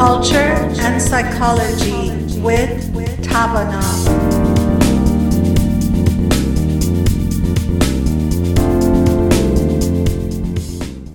culture, and psychology with Tavana.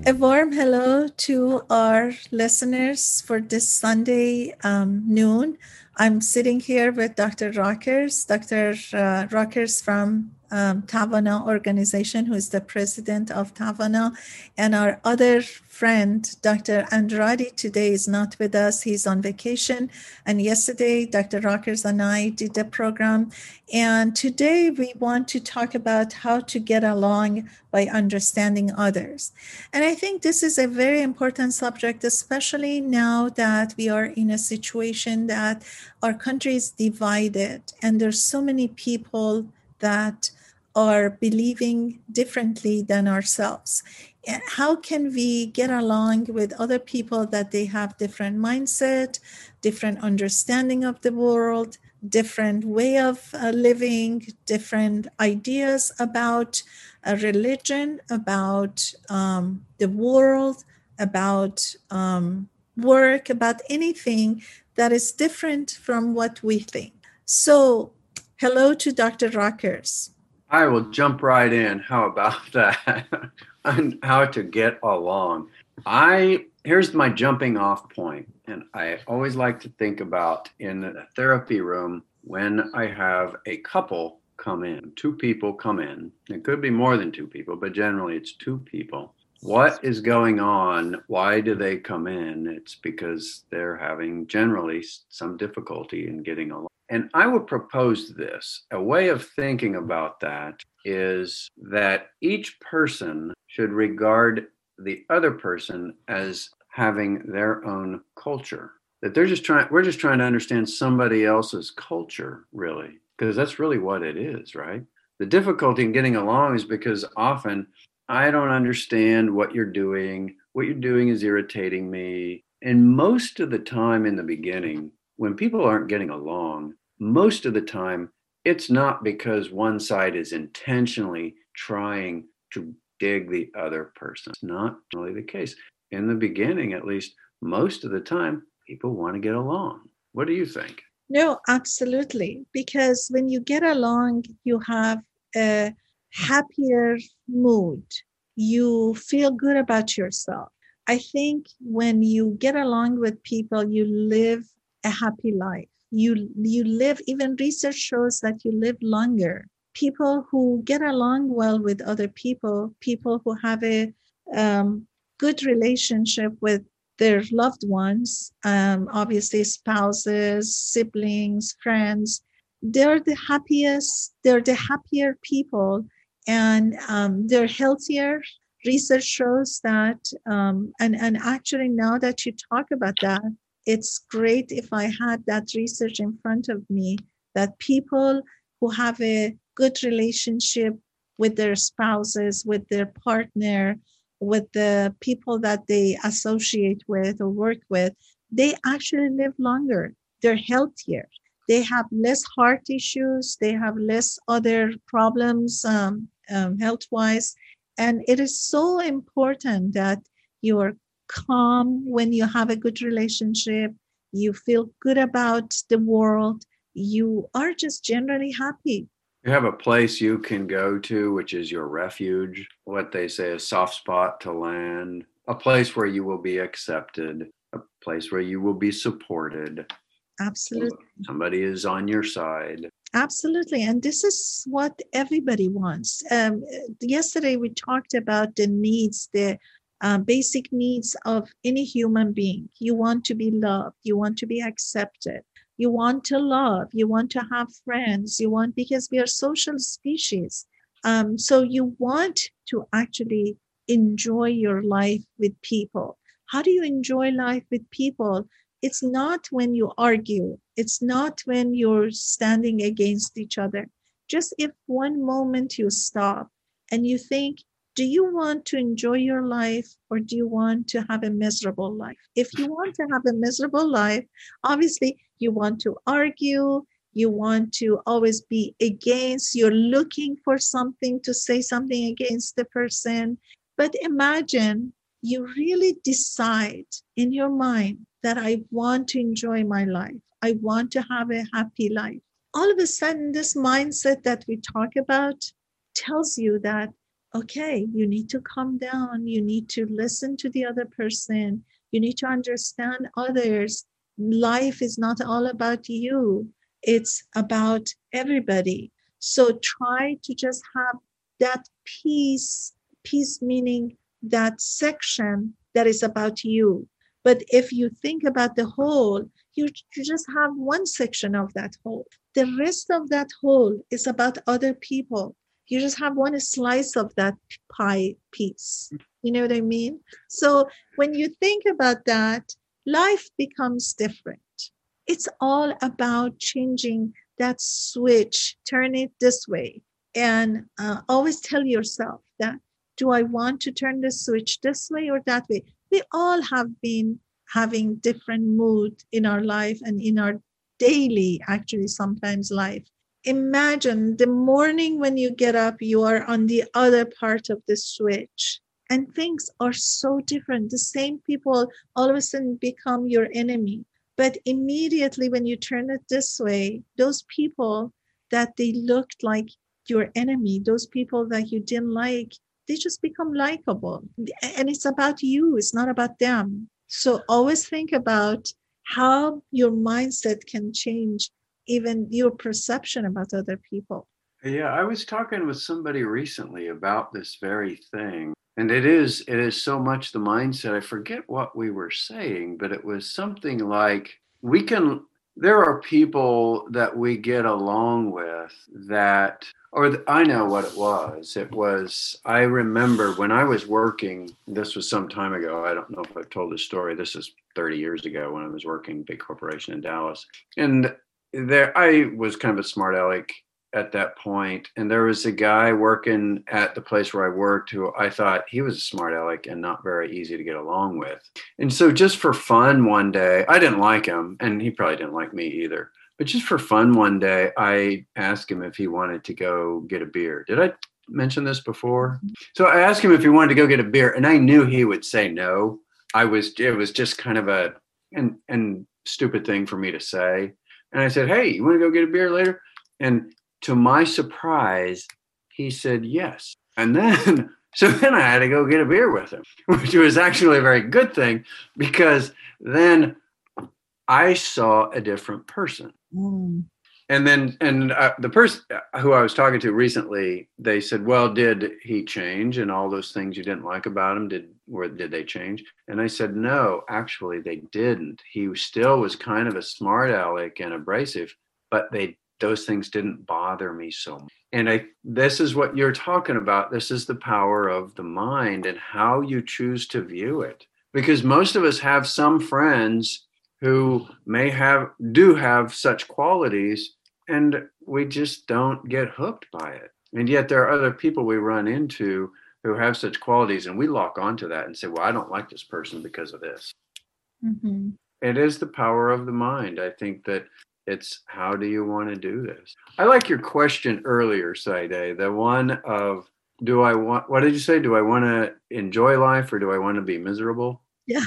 A warm hello to our listeners for this Sunday um, noon. I'm sitting here with Dr. Rockers, Dr. Uh, Rockers from um, Tavana organization, who is the president of Tavana, and our other friend, Dr. Andrade, today is not with us. He's on vacation. And yesterday, Dr. Rockers and I did the program. And today, we want to talk about how to get along by understanding others. And I think this is a very important subject, especially now that we are in a situation that our country is divided and there's so many people that are believing differently than ourselves. How can we get along with other people that they have different mindset different understanding of the world different way of uh, living different ideas about a religion about um, the world about um, work about anything that is different from what we think? So hello to dr rockers I will jump right in. How about that? On how to get along. I here's my jumping off point, and I always like to think about in a therapy room when I have a couple come in, two people come in. It could be more than two people, but generally it's two people. What is going on? Why do they come in? It's because they're having generally some difficulty in getting along. And I would propose this a way of thinking about that is that each person should regard the other person as having their own culture. That they're just trying, we're just trying to understand somebody else's culture, really, because that's really what it is, right? The difficulty in getting along is because often I don't understand what you're doing. What you're doing is irritating me. And most of the time in the beginning, when people aren't getting along, most of the time, it's not because one side is intentionally trying to dig the other person. It's not really the case. In the beginning, at least, most of the time, people want to get along. What do you think? No, absolutely. Because when you get along, you have a happier mood. You feel good about yourself. I think when you get along with people, you live a happy life. You you live even research shows that you live longer. People who get along well with other people people who have a um, good relationship with their loved ones um, obviously spouses siblings friends they're the happiest they're the happier people. And um, they're healthier. Research shows that um, and and actually now that you talk about that it's great if I had that research in front of me that people who have a good relationship with their spouses, with their partner, with the people that they associate with or work with, they actually live longer. They're healthier. They have less heart issues. They have less other problems um, um, health wise. And it is so important that you are calm when you have a good relationship, you feel good about the world, you are just generally happy. You have a place you can go to, which is your refuge, what they say a soft spot to land, a place where you will be accepted, a place where you will be supported. Absolutely. Somebody is on your side. Absolutely. And this is what everybody wants. Um, yesterday, we talked about the needs, the uh, basic needs of any human being. You want to be loved, you want to be accepted, you want to love, you want to have friends, you want, because we are social species. Um, so you want to actually enjoy your life with people. How do you enjoy life with people? It's not when you argue, it's not when you're standing against each other. Just if one moment you stop and you think, do you want to enjoy your life or do you want to have a miserable life? If you want to have a miserable life, obviously you want to argue, you want to always be against, you're looking for something to say something against the person. But imagine you really decide in your mind that I want to enjoy my life. I want to have a happy life. All of a sudden, this mindset that we talk about tells you that, okay, you need to calm down. You need to listen to the other person. You need to understand others. Life is not all about you, it's about everybody. So try to just have that peace, peace meaning that section that is about you. But if you think about the whole, you, you just have one section of that whole. The rest of that whole is about other people. You just have one slice of that pie piece. You know what I mean? So when you think about that, life becomes different. It's all about changing that switch, turn it this way, and uh, always tell yourself that do I want to turn the switch this way or that way? We all have been having different mood in our life and in our daily, actually, sometimes life. Imagine the morning when you get up, you are on the other part of the switch and things are so different. The same people all of a sudden become your enemy. But immediately when you turn it this way, those people that they looked like your enemy, those people that you didn't like, they just become likable. And it's about you, it's not about them. So always think about how your mindset can change even your perception about other people. Yeah, I was talking with somebody recently about this very thing. And it is it is so much the mindset. I forget what we were saying, but it was something like we can there are people that we get along with that or I know what it was. It was I remember when I was working. This was some time ago. I don't know if I've told this story. This is 30 years ago when I was working big corporation in Dallas, and there I was kind of a smart aleck at that point, and there was a guy working at the place where I worked who I thought he was a smart aleck and not very easy to get along with. And so, just for fun, one day I didn't like him, and he probably didn't like me either. But just for fun, one day I asked him if he wanted to go get a beer. Did I mention this before? So I asked him if he wanted to go get a beer, and I knew he would say no. I was it was just kind of a and and stupid thing for me to say. And I said, "Hey, you want to go get a beer later?" And to my surprise, he said yes. And then so then I had to go get a beer with him, which was actually a very good thing because then I saw a different person. Mm. And then, and uh, the person who I was talking to recently, they said, "Well, did he change? And all those things you didn't like about him, did where did they change?" And I said, "No, actually, they didn't. He still was kind of a smart aleck and abrasive, but they those things didn't bother me so much." And I, this is what you're talking about. This is the power of the mind and how you choose to view it. Because most of us have some friends who may have do have such qualities and we just don't get hooked by it and yet there are other people we run into who have such qualities and we lock onto that and say well i don't like this person because of this mm-hmm. it is the power of the mind i think that it's how do you want to do this i like your question earlier Saide, the one of do i want what did you say do i want to enjoy life or do i want to be miserable yeah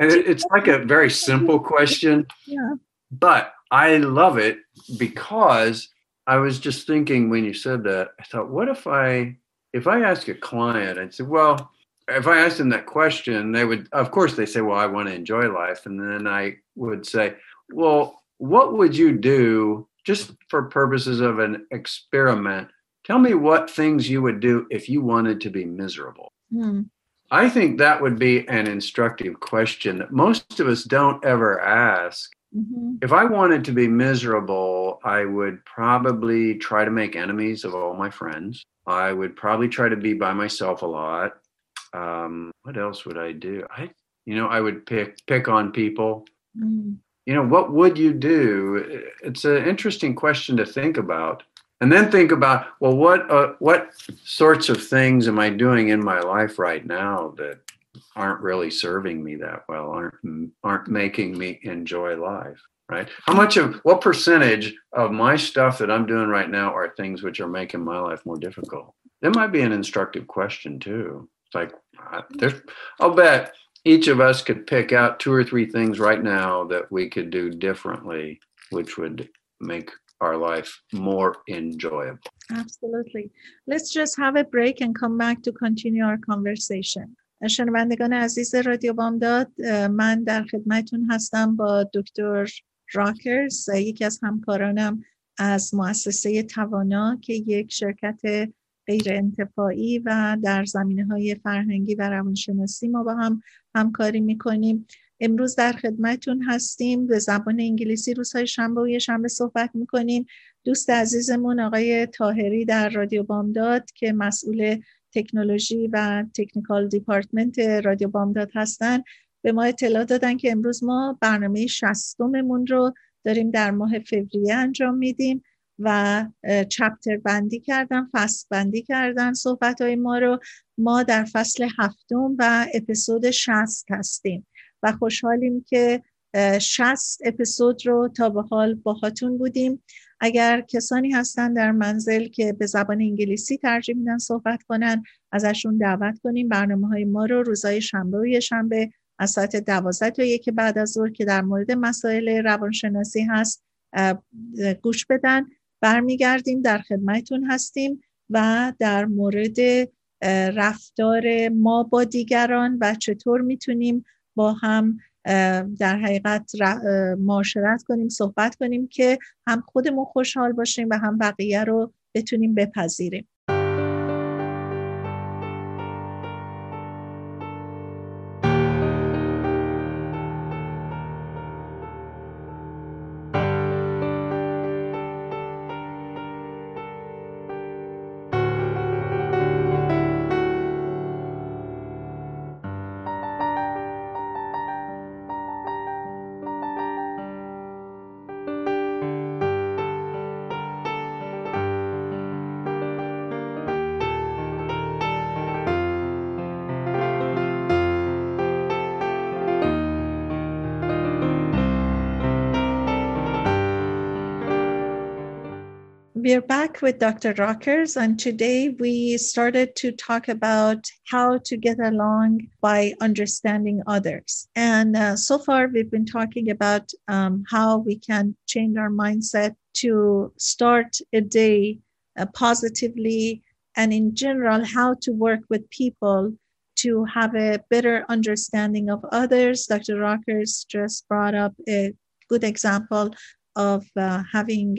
and it, it's like a very simple question. Yeah. But I love it because I was just thinking when you said that, I thought, what if I if I ask a client, I'd say, well, if I asked them that question, they would, of course, they say, well, I want to enjoy life. And then I would say, well, what would you do just for purposes of an experiment? Tell me what things you would do if you wanted to be miserable. Mm. I think that would be an instructive question that most of us don't ever ask. Mm-hmm. If I wanted to be miserable, I would probably try to make enemies of all my friends. I would probably try to be by myself a lot. Um, what else would I do? I, you know, I would pick pick on people. Mm. You know, what would you do? It's an interesting question to think about and then think about well what uh, what sorts of things am i doing in my life right now that aren't really serving me that well aren't aren't making me enjoy life right how much of what percentage of my stuff that i'm doing right now are things which are making my life more difficult that might be an instructive question too it's like there's i'll bet each of us could pick out two or three things right now that we could do differently, which would make our life more enjoyable. Absolutely. Let's just have a break and come back to continue our conversation. شنوندگان عزیز رادیو بامداد من در خدمتون هستم با دکتر راکرز یکی از همکارانم از مؤسسه توانا که یک شرکت غیر انتفاعی و در زمینه های فرهنگی و روانشناسی ما با هم همکاری می‌کنیم. امروز در خدمتون هستیم به زبان انگلیسی روزهای شنبه و یه شنبه صحبت می‌کنیم. دوست عزیزمون آقای تاهری در رادیو بامداد که مسئول تکنولوژی و تکنیکال دیپارتمنت رادیو بامداد هستن. به ما اطلاع دادن که امروز ما برنامه شستممون رو داریم در ماه فوریه انجام میدیم و چپتر بندی کردن فصل بندی کردن صحبت های ما رو. ما در فصل هفتم و اپیزود شست هستیم و خوشحالیم که شست اپیزود رو تا به حال باهاتون بودیم. اگر کسانی هستن در منزل که به زبان انگلیسی ترجیح میدن صحبت کنن ازشون دعوت کنیم. برنامه های ما رو روزای شنبه و شنبه از ساعت دوازده تا یک بعد از ظهر که در مورد مسائل روانشناسی هست گوش بدن. برمیگردیم در خدمتون هستیم و در مورد رفتار ما با دیگران و چطور می‌تونیم با هم در حقیقت معاشرت کنیم صحبت کنیم که هم خودمون خوشحال باشیم و هم بقیه رو بتونیم بپذیریم. We're back with Dr. Rockers, and today we started to talk about how to get along by understanding others. And uh, so far, we've been talking about um, how we can change our mindset to start a day uh, positively, and in general, how to work with people to have a better understanding of others. Dr. Rockers just brought up a good example of uh, having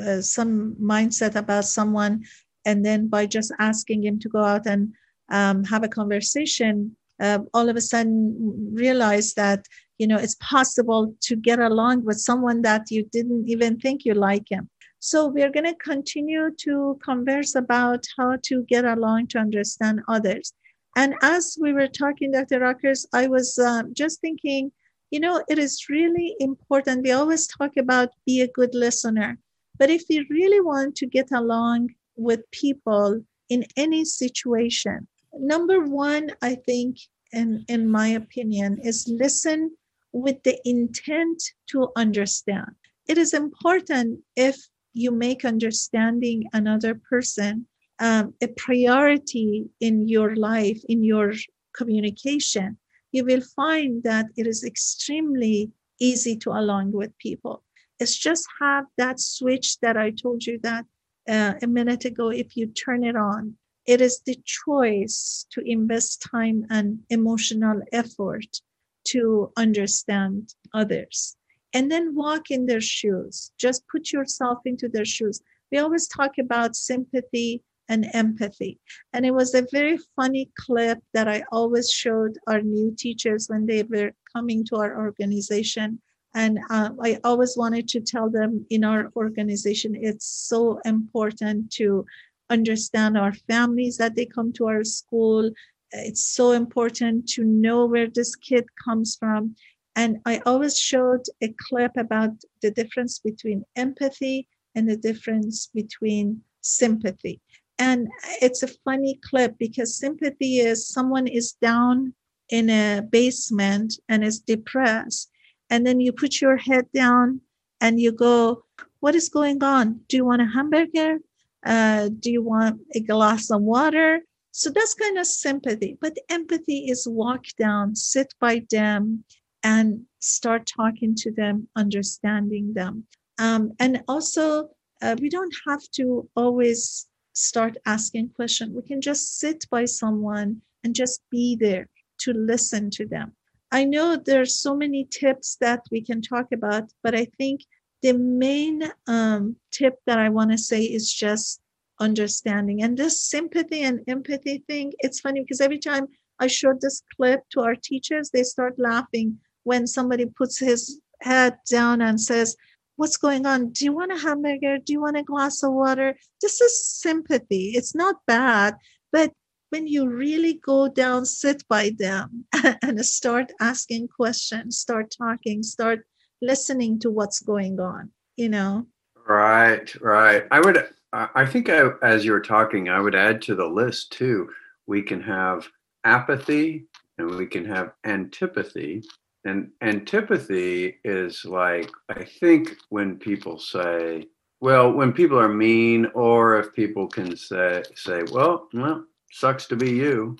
uh, some mindset about someone and then by just asking him to go out and um, have a conversation uh, all of a sudden realize that you know it's possible to get along with someone that you didn't even think you like him. So we're going to continue to converse about how to get along to understand others. And as we were talking dr rockers i was uh, just thinking you know it is really important. We always talk about be a good listener but if we really want to get along with people in any situation, number one, I think, in, in my opinion, is listen with the intent to understand. It is important if you make understanding another person um, a priority in your life, in your communication, you will find that it is extremely easy to align with people. It's just have that switch that I told you that uh, a minute ago. If you turn it on, it is the choice to invest time and emotional effort to understand others and then walk in their shoes. Just put yourself into their shoes. We always talk about sympathy and empathy. And it was a very funny clip that I always showed our new teachers when they were coming to our organization and uh, I always wanted to tell them in our organization, it's so important to understand our families that they come to our school. It's so important to know where this kid comes from. And I always showed a clip about the difference between empathy and the difference between sympathy. And it's a funny clip because sympathy is someone is down in a basement and is depressed and then you put your head down and you go, What is going on? Do you want a hamburger? Uh, do you want a glass of water? So that's kind of sympathy. But empathy is walk down, sit by them, and start talking to them, understanding them. Um, and also, uh, we don't have to always start asking questions. We can just sit by someone and just be there to listen to them. I know there's so many tips that we can talk about, but I think the main um, tip that I want to say is just understanding. And this sympathy and empathy thing, it's funny because every time I showed this clip to our teachers, they start laughing when somebody puts his head down and says, What's going on? Do you want a hamburger? Do you want a glass of water? This is sympathy. It's not bad, but when you really go down, sit by them and start asking questions, start talking, start listening to what's going on, you know? Right, right. I would, I think I, as you were talking, I would add to the list too. We can have apathy and we can have antipathy. And antipathy is like, I think when people say, well, when people are mean, or if people can say, say, well, well, sucks to be you.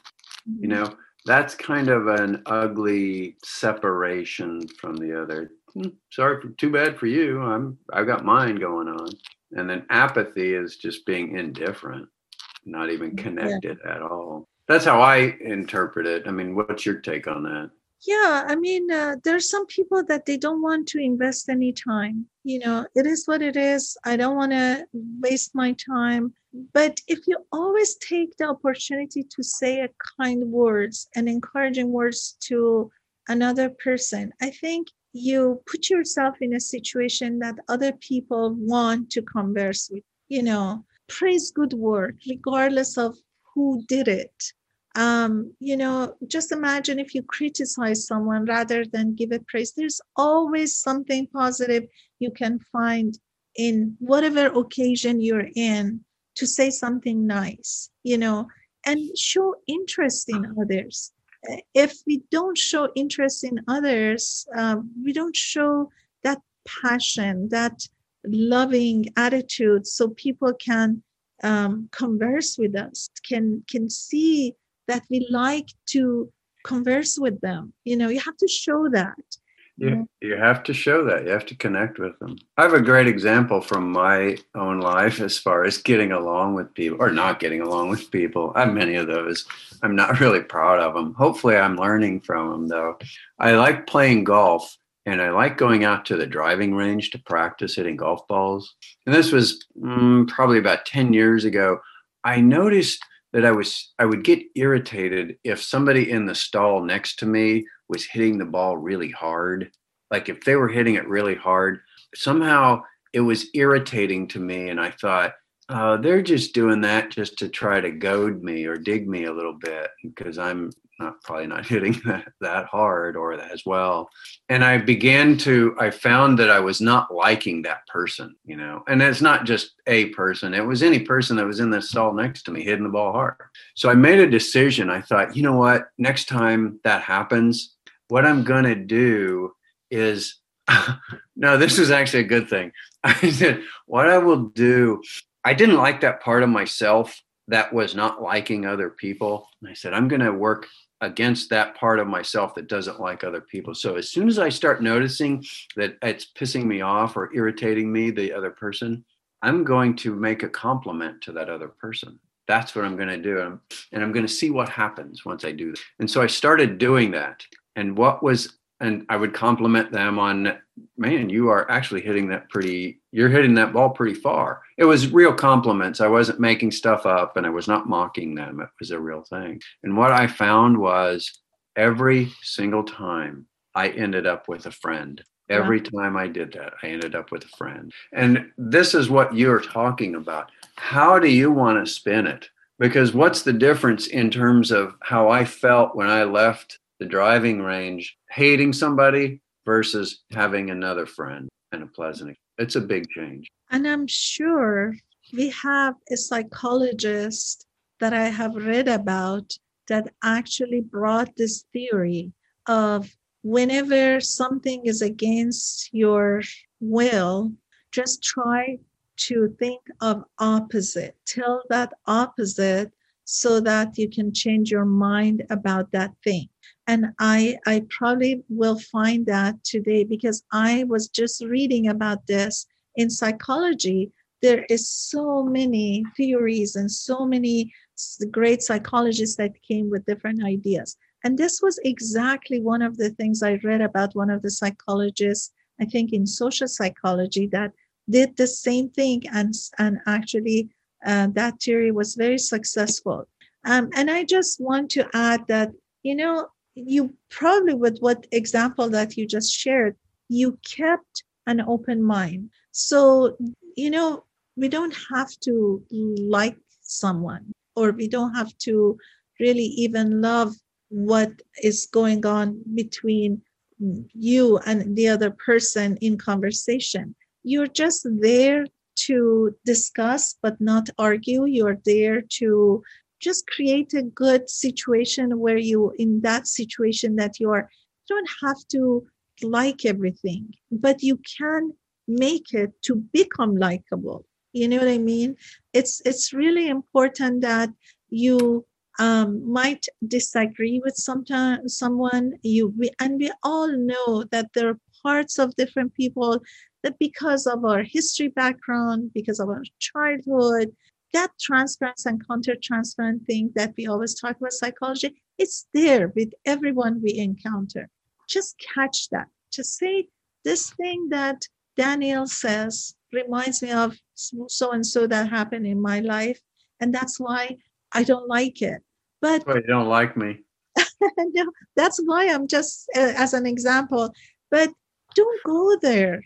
You mm-hmm. know, that's kind of an ugly separation from the other. Hmm, sorry, for, too bad for you. I'm I've got mine going on. And then apathy is just being indifferent, not even connected yeah. at all. That's how I interpret it. I mean, what's your take on that? Yeah i mean uh, there's some people that they don't want to invest any time you know it is what it is i don't want to waste my time. But if you always take the opportunity to say a kind words and encouraging words to another person i think you put yourself in a situation that other people want to converse with you know. Praise good work regardless of who did it um, you know, just imagine if you criticize someone rather than give it praise. There's always something positive you can find in whatever occasion you're in to say something nice, you know, and show interest in others. If we don't show interest in others, um, we don't show that passion, that loving attitude, so people can um, converse with us, can can see that we like to converse with them. You know, you have to show that. You, you have to show that. You have to connect with them. I have a great example from my own life as far as getting along with people or not getting along with people. I have many of those. I'm not really proud of them. Hopefully, I'm learning from them, though. I like playing golf and I like going out to the driving range to practice hitting golf balls. And this was mm, probably about 10 years ago. I noticed that I was I would get irritated if somebody in the stall next to me was hitting the ball really hard. Like if they were hitting it really hard, somehow it was irritating to me and I thought, uh, they're just doing that just to try to goad me or dig me a little bit because I'm not probably not hitting that, that hard or as well. And I began to, I found that I was not liking that person, you know, and it's not just a person, it was any person that was in the stall next to me hitting the ball hard. So I made a decision. I thought, you know what, next time that happens, what I'm going to do is, no, this is actually a good thing. I said, what I will do I didn't like that part of myself that was not liking other people. And I said, I'm going to work against that part of myself that doesn't like other people. So as soon as I start noticing that it's pissing me off or irritating me, the other person, I'm going to make a compliment to that other person. That's what I'm going to do. And I'm going to see what happens once I do that. And so I started doing that. And what was and I would compliment them on, man, you are actually hitting that pretty, you're hitting that ball pretty far. It was real compliments. I wasn't making stuff up and I was not mocking them. It was a real thing. And what I found was every single time I ended up with a friend. Every yeah. time I did that, I ended up with a friend. And this is what you're talking about. How do you want to spin it? Because what's the difference in terms of how I felt when I left the driving range hating somebody versus having another friend and a pleasant it's a big change. And i'm sure we have a psychologist that i have read about that actually brought this theory of whenever something is against your will just try to think of opposite. Tell that opposite so that you can change your mind about that thing and i i probably will find that today because i was just reading about this in psychology. There is so many theories and so many great psychologists that came with different ideas. And this was exactly one of the things i read about one of the psychologists i think in social psychology that did the same thing and and actually uh, that theory was very successful. Um, and i just want to add that you know you probably with what example that you just shared you kept an open mind. So you know we don't have to like someone or we don't have to really even love what is going on between you and the other person in conversation. You're just there to discuss but not argue. You're there to just create a good situation where you in that situation that you are you don't have to like everything but you can make it to become likable. You know what i mean? It's it's really important that you um, might disagree with sometimes someone you we, and we all know that there are parts of different people that because of our history background because of our childhood that transference and counter transference thing that we always talk about psychology it's there with everyone we encounter. Just catch that. Just say this thing that daniel says reminds me of so and so that happened in my life and that's why i don't like it. But you don't like me. No, that's why i'm just uh, as an example. But don't go there.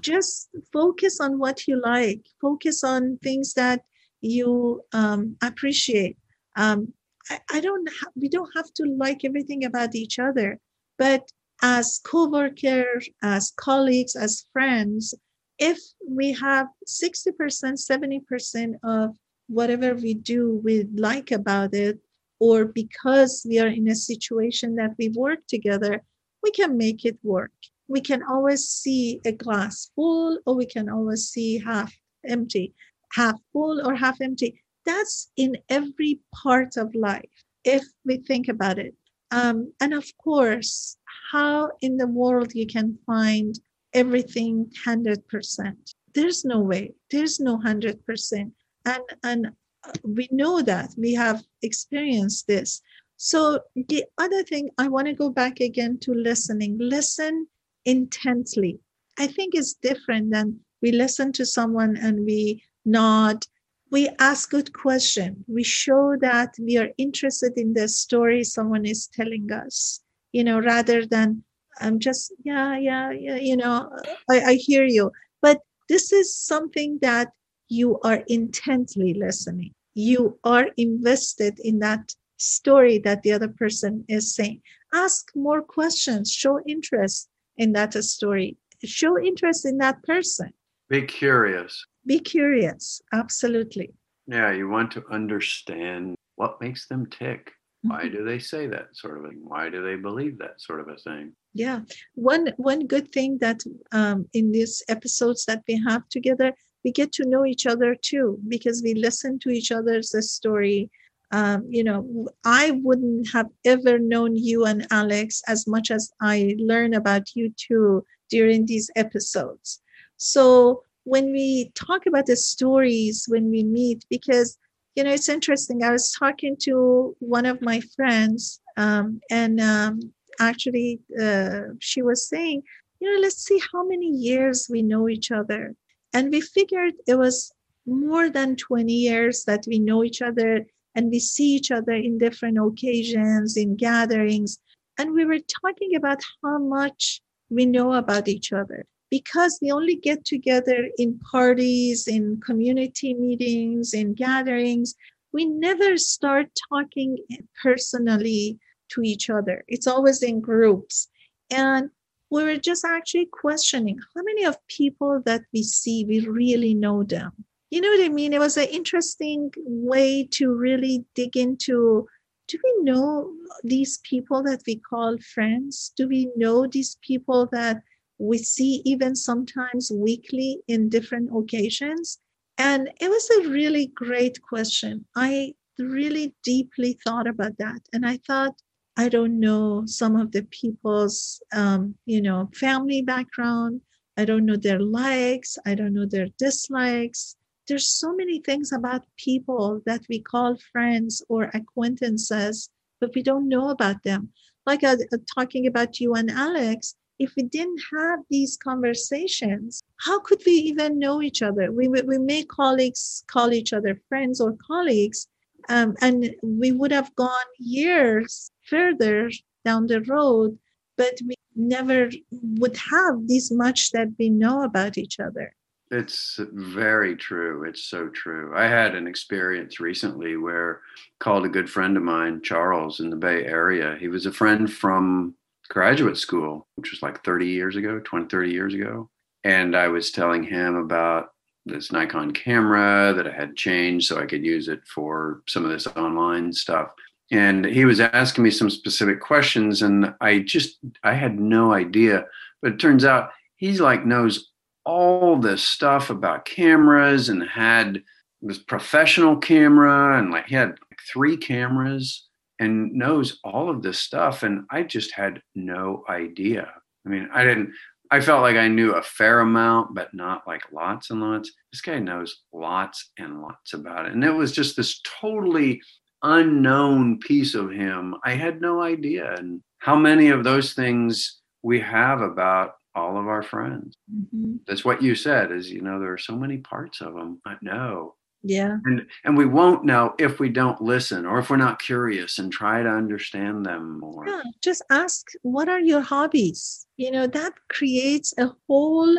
Just focus on what you like. Focus on things that you um, appreciate. Um, I, I, don't ha- we don't have to like everything about each other but as co-workers as colleagues as friends if we have 60% 70% of whatever we do we like about it or because we are in a situation that we work together we can make it work. We can always see a glass full or we can always see half empty half full or half empty. That's in every part of life if we think about it. Um, and of course how in the world you can find everything 100% there's no way. There's no 100% and and uh, we know that. We have experienced this. So the other thing i want to go back again to listening. Listen intently. I think it's different than we listen to someone and we nod. We ask good question. We show that we are interested in the story someone is telling us, you know, rather than I'm just, yeah, yeah, yeah, you know, I, I hear you. But this is something that you are intently listening. You are invested in that story that the other person is saying. Ask more questions, show interest in that story. Show interest in that person. Be curious. Be curious. Absolutely. Yeah, you want to understand what makes them tick. Why mm-hmm. do they say that sort of thing? Why do they believe that sort of a thing? Yeah, one one good thing that um, in these episodes that we have together, we get to know each other too because we listen to each other's story um, you know, I wouldn't have ever known you and Alex as much as I learn about you two during these episodes. So when we talk about the stories when we meet, because you know, it's interesting. I was talking to one of my friends, um, and um, actually, uh, she was saying, you know, let's see how many years we know each other. And we figured it was more than 20 years that we know each other and we see each other in different occasions, in gatherings. And we were talking about how much we know about each other because we only get together in parties, in community meetings, in gatherings. We never start talking personally to each other. It's always in groups. And we were just actually questioning how many of people that we see, we really know them you know what I mean? It was an interesting way to really dig into do we know these people that we call friends? Do we know these people that we see even sometimes weekly in different occasions? And it was a really great question. I really deeply thought about that. And I thought, I don't know some of the people's, um, you know, family background. I don't know their likes. I don't know their dislikes. There's so many things about people that we call friends or acquaintances, but we don't know about them. Like uh, uh talking about you and Alex, if we didn't have these conversations, how could we even know each other? We, we may colleagues call each other friends or colleagues, um, and we would have gone years further down the road, but we never would have this much that we know about each other. It's very true. It's so true. I had an experience recently where called a good friend of mine, Charles, in the Bay Area. He was a friend from graduate school, which was like 30 years ago, 20, 30 years ago. And I was telling him about this Nikon camera that I had changed so I could use it for some of this online stuff. And he was asking me some specific questions, and I just I had no idea. But it turns out he's like knows all this stuff about cameras and had this professional camera and like he had three cameras and knows all of this stuff. And I just had no idea. I mean, I didn't, I felt like I knew a fair amount, but not like lots and lots. This guy knows lots and lots about it. And it was just this totally unknown piece of him. I had no idea. And how many of those things we have about all of our friends. Mm-hmm. That's what you said is, you know, there are so many parts of them. I know yeah. And and we won't know if we don't listen or if we're not curious and try to understand them more. Yeah just ask what are your hobbies? You know that creates a whole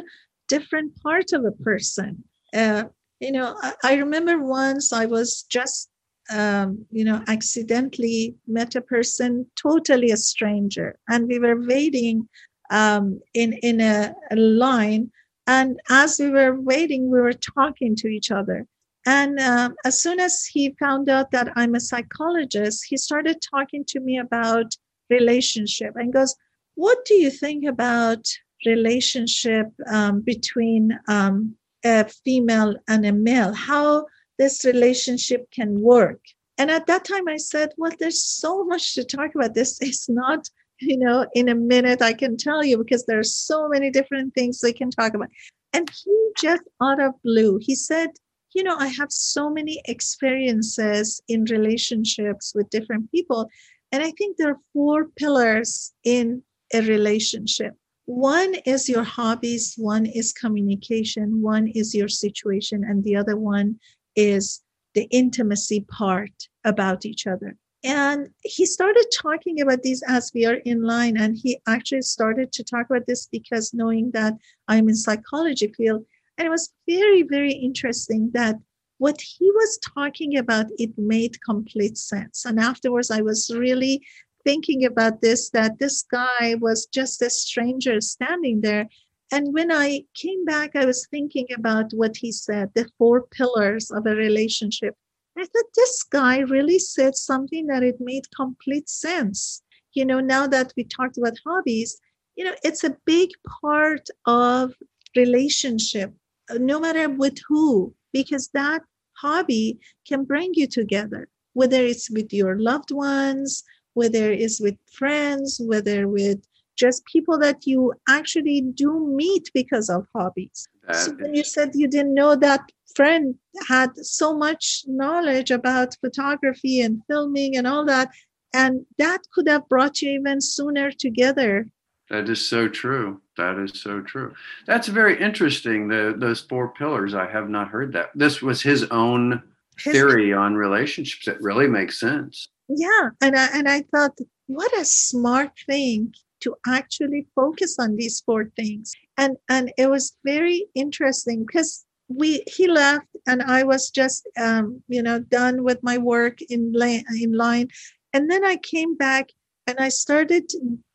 different part of a person. Uh, you know I, I remember once i was just um, you know accidentally met a person totally a stranger and we were waiting um, in in a, a line and as we were waiting we were talking to each other and uh, as soon as he found out that I'm a psychologist, he started talking to me about relationship and goes, "What do you think about relationship um, between um, a female and a male? How this relationship can work?" And at that time, I said, "Well, there's so much to talk about. This is not." You know, in a minute, I can tell you because there are so many different things we can talk about. And he just out of blue, he said, you know, I have so many experiences in relationships with different people. And I think there are four pillars in a relationship. One is your hobbies, one is communication, one is your situation, and the other one is the intimacy part about each other. And he started talking about these as we are in line. And he actually started to talk about this because knowing that I'm in psychology field, and it was very, very interesting that what he was talking about, it made complete sense. And afterwards, I was really thinking about this that this guy was just a stranger standing there. And when I came back, I was thinking about what he said the four pillars of a relationship. I thought this guy really said something that it made complete sense. You know, now that we talked about hobbies, you know, it's a big part of relationship no matter with who, because that hobby can bring you together, whether it's with your loved ones, whether it's with friends, whether with just people that you actually do meet because of hobbies. so when you said you didn't know that friend had so much knowledge about photography and filming and all that, and that could have brought you even sooner together that is so true. That is so true. That's very interesting. The those four pillars. I have not heard that. This was his own his, theory on relationships. It really makes sense. Yeah, and I and I thought, what a smart thing to actually focus on these four things. And and it was very interesting because we he left and I was just um, you know done with my work in line in line, and then I came back and I started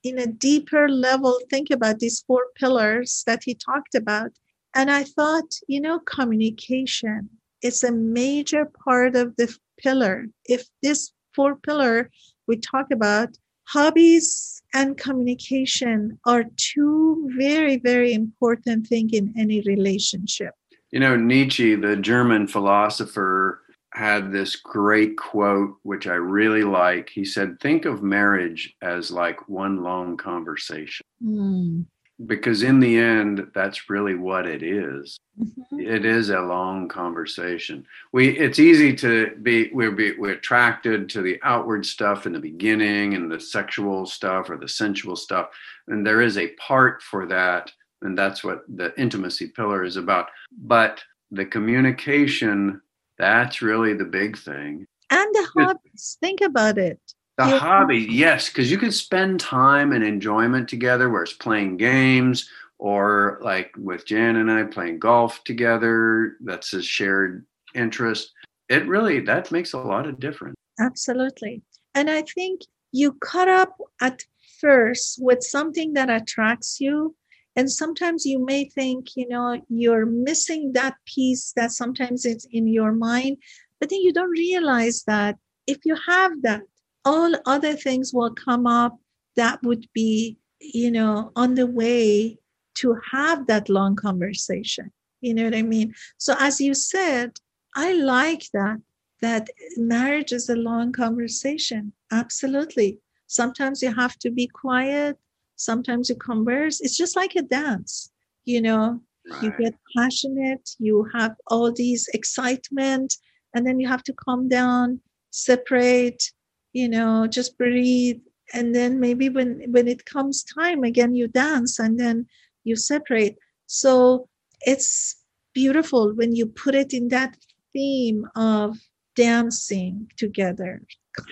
in a deeper level think about these four pillars that he talked about. And I thought, you know, communication is a major part of the pillar. If this four pillar we talk about, hobbies and communication are two very, very important things in any relationship. You know, Nietzsche, the German philosopher, had this great quote, which I really like. He said, Think of marriage as like one long conversation. Mm. Because in the end, that's really what it is. Mm-hmm. It is a long conversation. We it's easy to be we're be we're attracted to the outward stuff in the beginning and the sexual stuff or the sensual stuff. And there is a part for that. And that's what the intimacy pillar is about. But the communication that's really the big thing. And the hobbies. Think about it. The yeah. hobby, yes, because you can spend time and enjoyment together, where it's playing games or like with Jan and I playing golf together. That's a shared interest. It really that makes a lot of difference. Absolutely. And I think you cut up at first with something that attracts you and sometimes you may think you know you're missing that piece that sometimes it's in your mind but then you don't realize that if you have that all other things will come up that would be you know on the way to have that long conversation. You know what i mean? So as you said i like that that marriage is a long conversation. Absolutely. Sometimes you have to be quiet sometimes you converse it's just like a dance you know? Right. you get passionate you have all these excitement and then you have to calm down separate you know just breathe and then maybe when when it comes time again you dance and then you separate. So it's beautiful when you put it in that theme of dancing together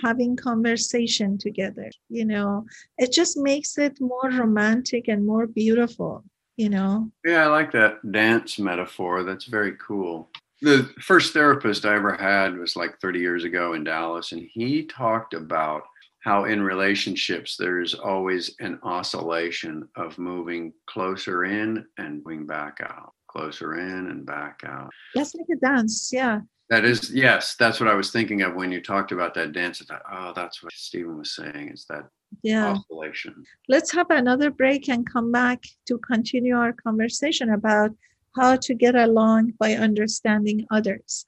having conversation together you know? It just makes it more romantic and more beautiful you know? Yeah i like that dance metaphor. That's very cool. The first therapist i ever had was like 30 years ago in dallas and he talked about how in relationships there's always an oscillation of moving closer in and moving back out closer in and back out. Let's make a dance yeah that is, yes, that's what I was thinking of when you talked about that dance. I thought, oh, that's what Stephen was saying. Is that yeah. oscillation? Let's have another break and come back to continue our conversation about how to get along by understanding others.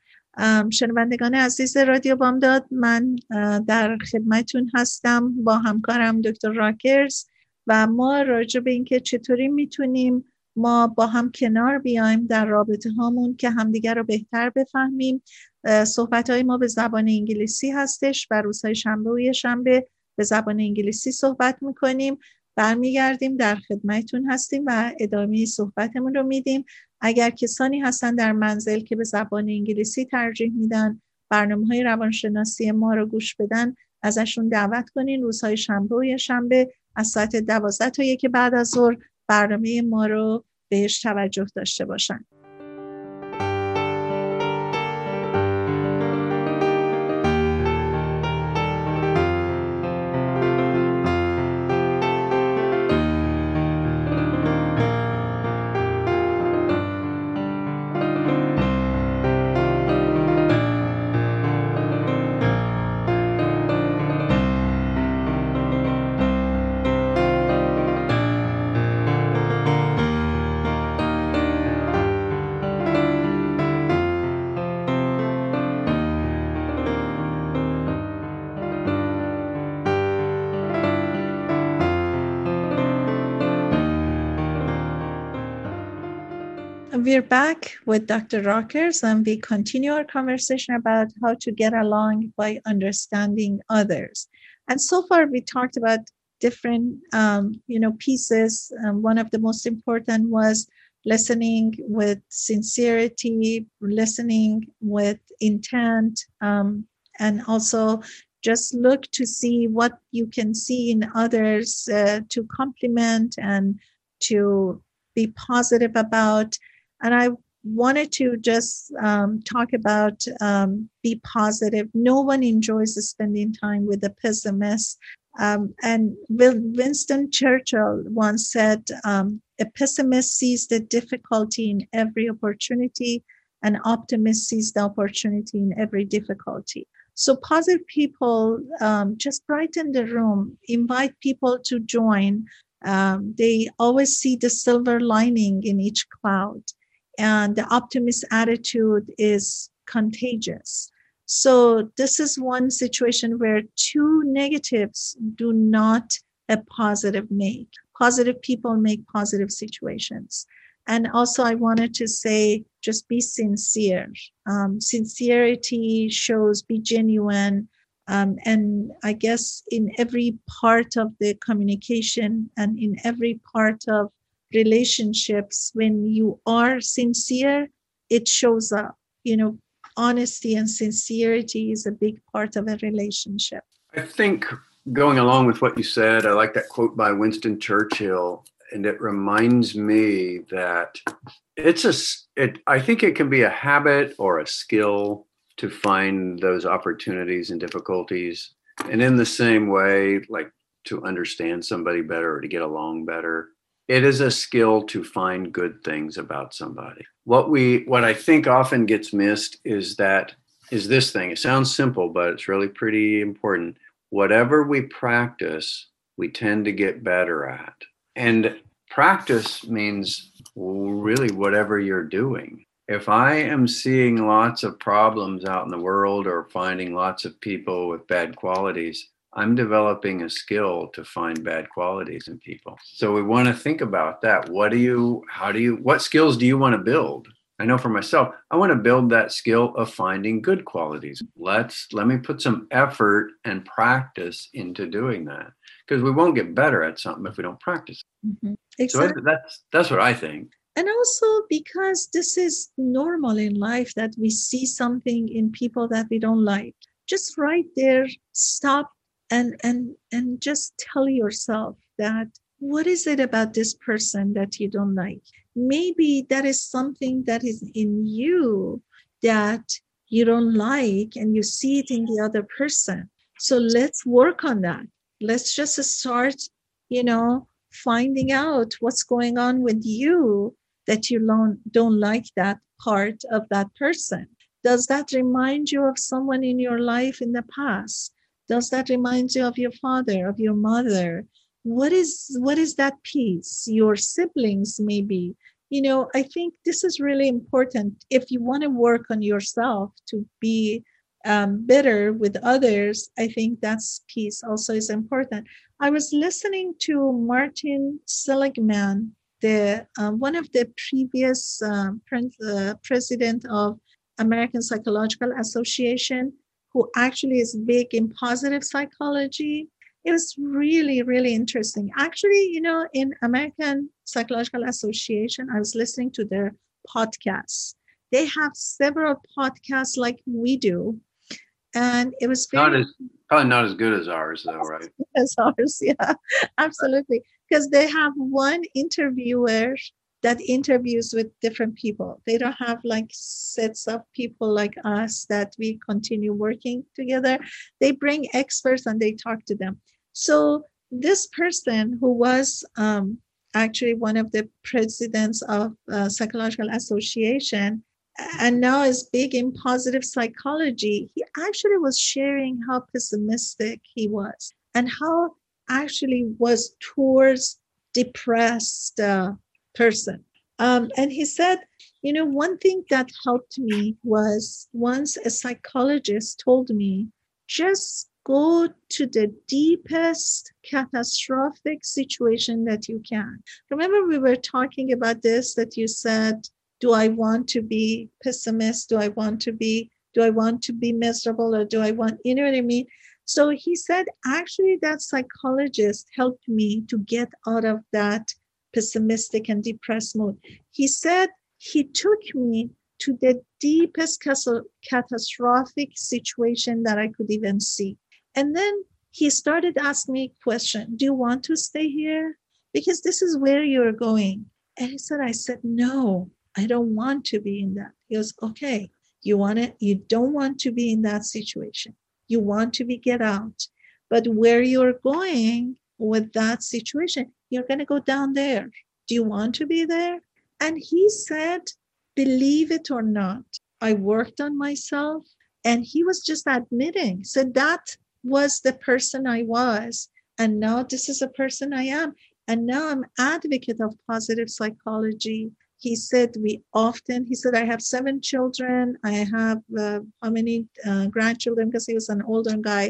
شنوندگان عزیز رادیو بامداد من در خدمتون هستم با همکارم دکتر راکرز و ما راجع به اینکه چطوری میتونیم ما با هم کنار بیایم در رابطه هامون که همدیگر رو بهتر بفهمیم. صحبت های ما به زبان انگلیسی هستش و روزهای شنبه و شنبه به زبان انگلیسی صحبت می‌کنیم. برمیگردیم در خدمتتون هستیم و ادامه صحبتمون رو میدیم. اگر کسانی هستن در منزل که به زبان انگلیسی ترجیح میدن برنامه های روانشناسی ما رو گوش بدن ازشون دعوت کنین. روزهای شنبه و شنبه از ساعت دوازده تا یک بعد از ظهر برنامه ما رو بهش توجه داشته باشن. We're back with Dr. Rockers and we continue our conversation about how to get along by understanding others. And so far, we talked about different, um, you know, pieces. Um, one of the most important was listening with sincerity, listening with intent, um, and also just look to see what you can see in others uh, to compliment and to be positive about and I wanted to just um, talk about um, be positive. No one enjoys spending time with a pessimist. Um, and Winston Churchill once said, um, a pessimist sees the difficulty in every opportunity, an optimist sees the opportunity in every difficulty. So, positive people um, just brighten the room, invite people to join. Um, they always see the silver lining in each cloud and the optimist attitude is contagious So this is one situation where two negatives do not a positive make. Positive people make positive situations. And also, I wanted to say just be sincere. Um, sincerity shows be genuine. Um, and I guess in every part of the communication and in every part of relationships, when you are sincere, it shows up. You know, honesty and sincerity is a big part of a relationship. I think going along with what you said, I like that quote by Winston Churchill and it reminds me that it's a it i think it can be a habit or a skill to find those opportunities and difficulties and in the same way like to understand somebody better or to get along better it is a skill to find good things about somebody. What we what i think often gets missed is that is this thing. It sounds simple but it's really pretty important. Whatever we practice we tend to get better at. And practice means really whatever you're doing. If I am seeing lots of problems out in the world or finding lots of people with bad qualities, I'm developing a skill to find bad qualities in people. So we want to think about that. What do you, how do you, what skills do you want to build? I know for myself, I want to build that skill of finding good qualities. Let's, let me put some effort and practice into doing that because we won't get better at something if we don't practice. Mm-hmm. Exactly. So that's that's what I think. And also because this is normal in life that we see something in people that we don't like. Just right there, stop and and and just tell yourself that what is it about this person that you don't like? Maybe that is something that is in you that you don't like and you see it in the other person. So let's work on that let's just start you know finding out what's going on with you that you don't don't like that part of that person does that remind you of someone in your life in the past does that remind you of your father of your mother? What is what is that piece your siblings maybe you know i think this is really important. If you want to work on yourself to be um, better with others, I think that's piece also is important. I was listening to Martin Seligman, the um, one of the previous uh, uh, president of American Psychological Association, who actually is big in positive psychology. It was really, really interesting. Actually, you know, in American Psychological Association, I was listening to their podcasts. They have several podcasts like we do, and it was very, not as probably not as good as ours though right as ours yeah absolutely because they have one interviewer that interviews with different people. They don't have like sets of people like us that we continue working together. They bring experts and they talk to them. So this person who was um, actually one of the presidents of uh, psychological association and now is big in positive psychology, he actually was sharing how pessimistic he was and how actually was towards depressed uh, person. Um, and he said, you know, one thing that helped me was once a psychologist told me, just go to the deepest catastrophic situation that you can. Remember, we were talking about this that you said do I want to be pessimist? Do I want to be, do I want to be miserable or do I want, you know what I mean? So he said, actually, that psychologist helped me to get out of that pessimistic and depressed mood. He said he took me to the deepest catastrophic situation that I could even see. And then he started asking me question Do you want to stay here? Because this is where you're going. And he said, I said, No, I don't want to be in that. He goes, okay, you want it, you don't want to be in that situation. You want to be get out. But where you're going with that situation, you're going to go down there. Do you want to be there? And he said, believe it or not, I worked on myself. And he was just admitting, said so that was the person I was. And now this is a person I am. And now I'm advocate of positive psychology he said we often he said i have seven children i have uh, how many uh, grandchildren because he was an older guy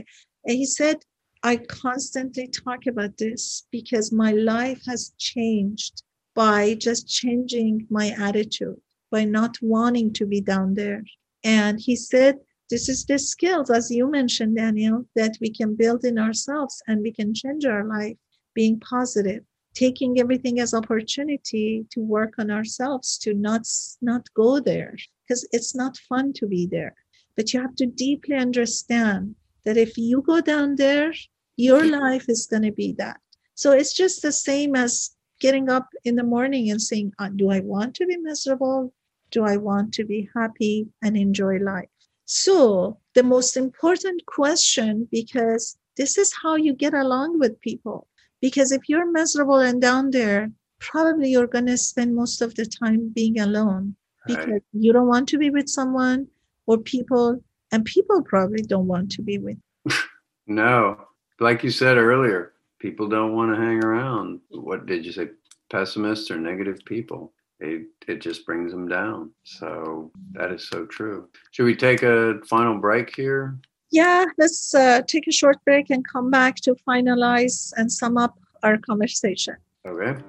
and he said i constantly talk about this because my life has changed by just changing my attitude by not wanting to be down there. And he said this is the skills as you mentioned daniel that we can build in ourselves and we can change our life being positive taking everything as opportunity to work on ourselves to not not go there because it's not fun to be there. But you have to deeply understand that if you go down there your life is going to be that so it's just the same as getting up in the morning and saying uh, do i want to be miserable do i want to be happy and enjoy life so the most important question because this is how you get along with people because if you're miserable and down there, probably you're going to spend most of the time being alone because right. you don't want to be with someone or people, and people probably don't want to be with. no, like you said earlier, people don't want to hang around. What did you say? Pessimists or negative people. It, it just brings them down. So that is so true. Should we take a final break here? yeah, let's uh, take a short break and come back to finalize and sum up our conversation. Okay.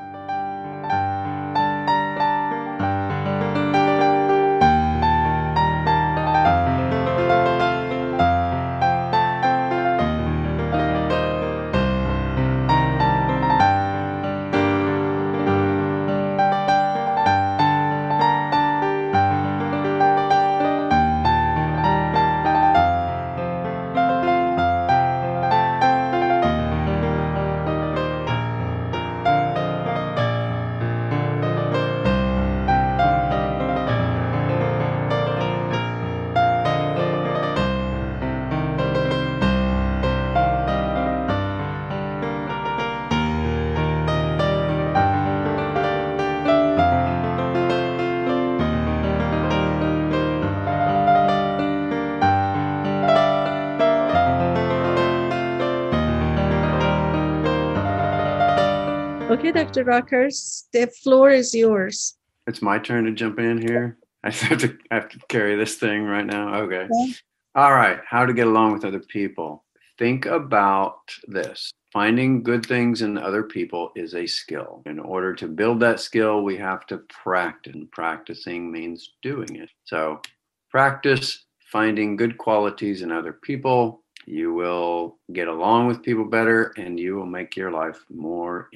Okay. Rockers, the floor is yours. It's my turn to jump in here. I have to, I have to carry this thing right now. Okay. Yeah. All right. How to get along with other people. Think about this. Finding good things in other people is a skill. In order to build that skill, we have to practice. And practicing means doing it. So, practice finding good qualities in other people. You will get along with people better and you will make your life more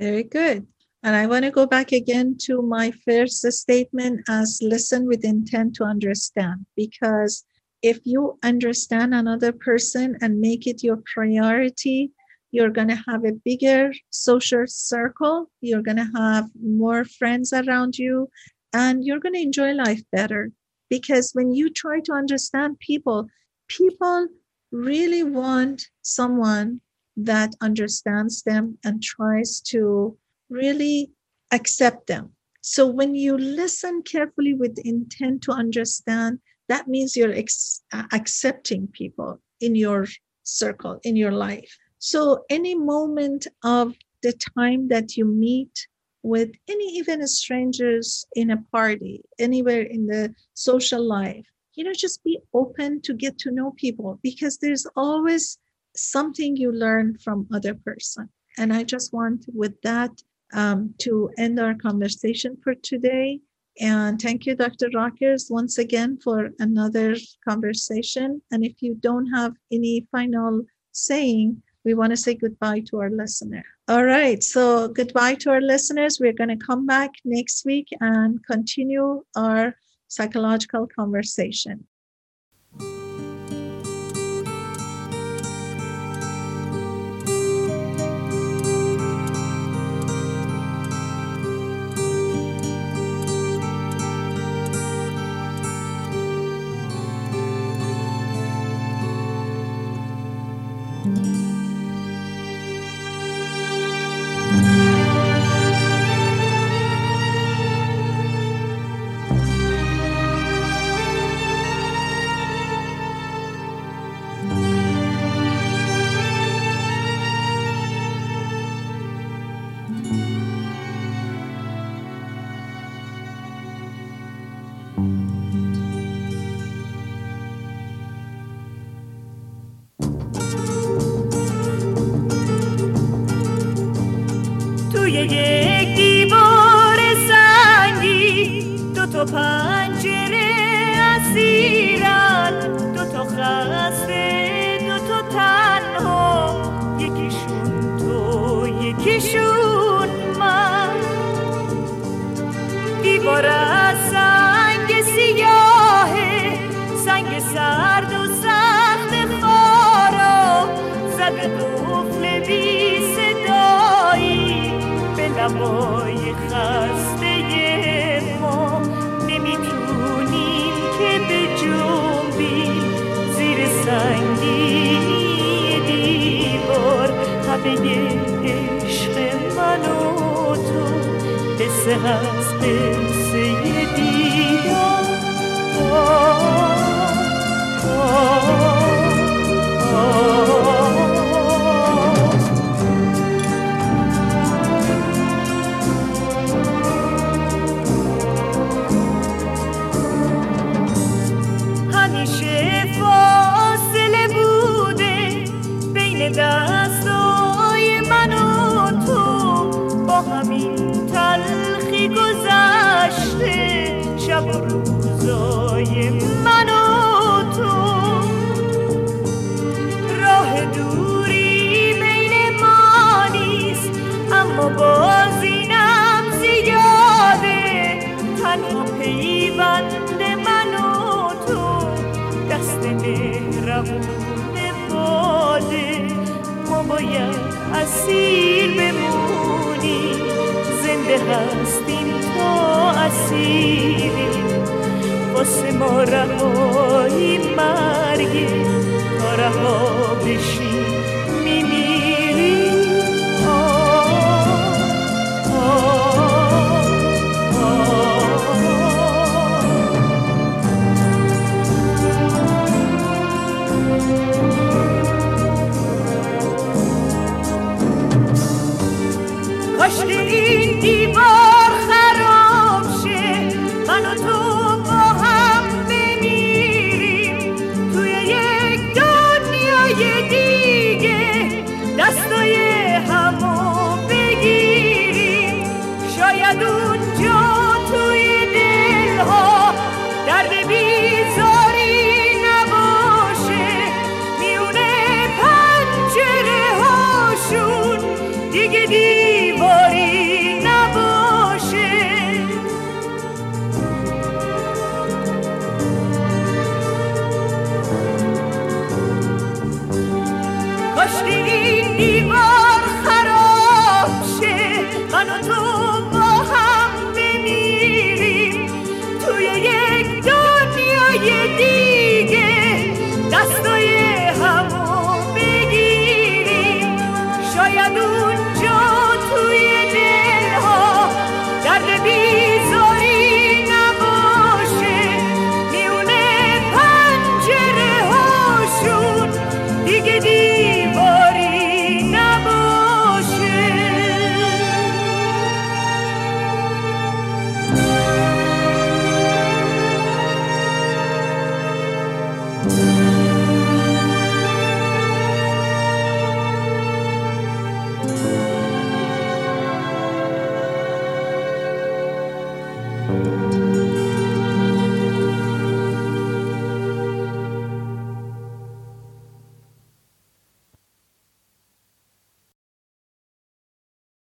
very good. And I want to go back again to my first statement as listen with intent to understand. Because if you understand another person and make it your priority, you're going to have a bigger social circle. You're going to have more friends around you, and you're going to enjoy life better. Because when you try to understand people, people really want someone that understands them and tries to really accept them. So when you listen carefully with intent to understand, that means you're ex- uh, accepting people in your circle, in your life. So any moment of the time that you meet with any even strangers in a party, anywhere in the social life, you know, just be open to get to know people because there's always something you learn from other person. And I just want with that um, to end our conversation for today. And thank you, Dr. Rockers, once again for another conversation. And if you don't have any final saying, we want to say goodbye to our listener. All right. So, goodbye to our listeners. We're going to come back next week and continue our psychological conversation.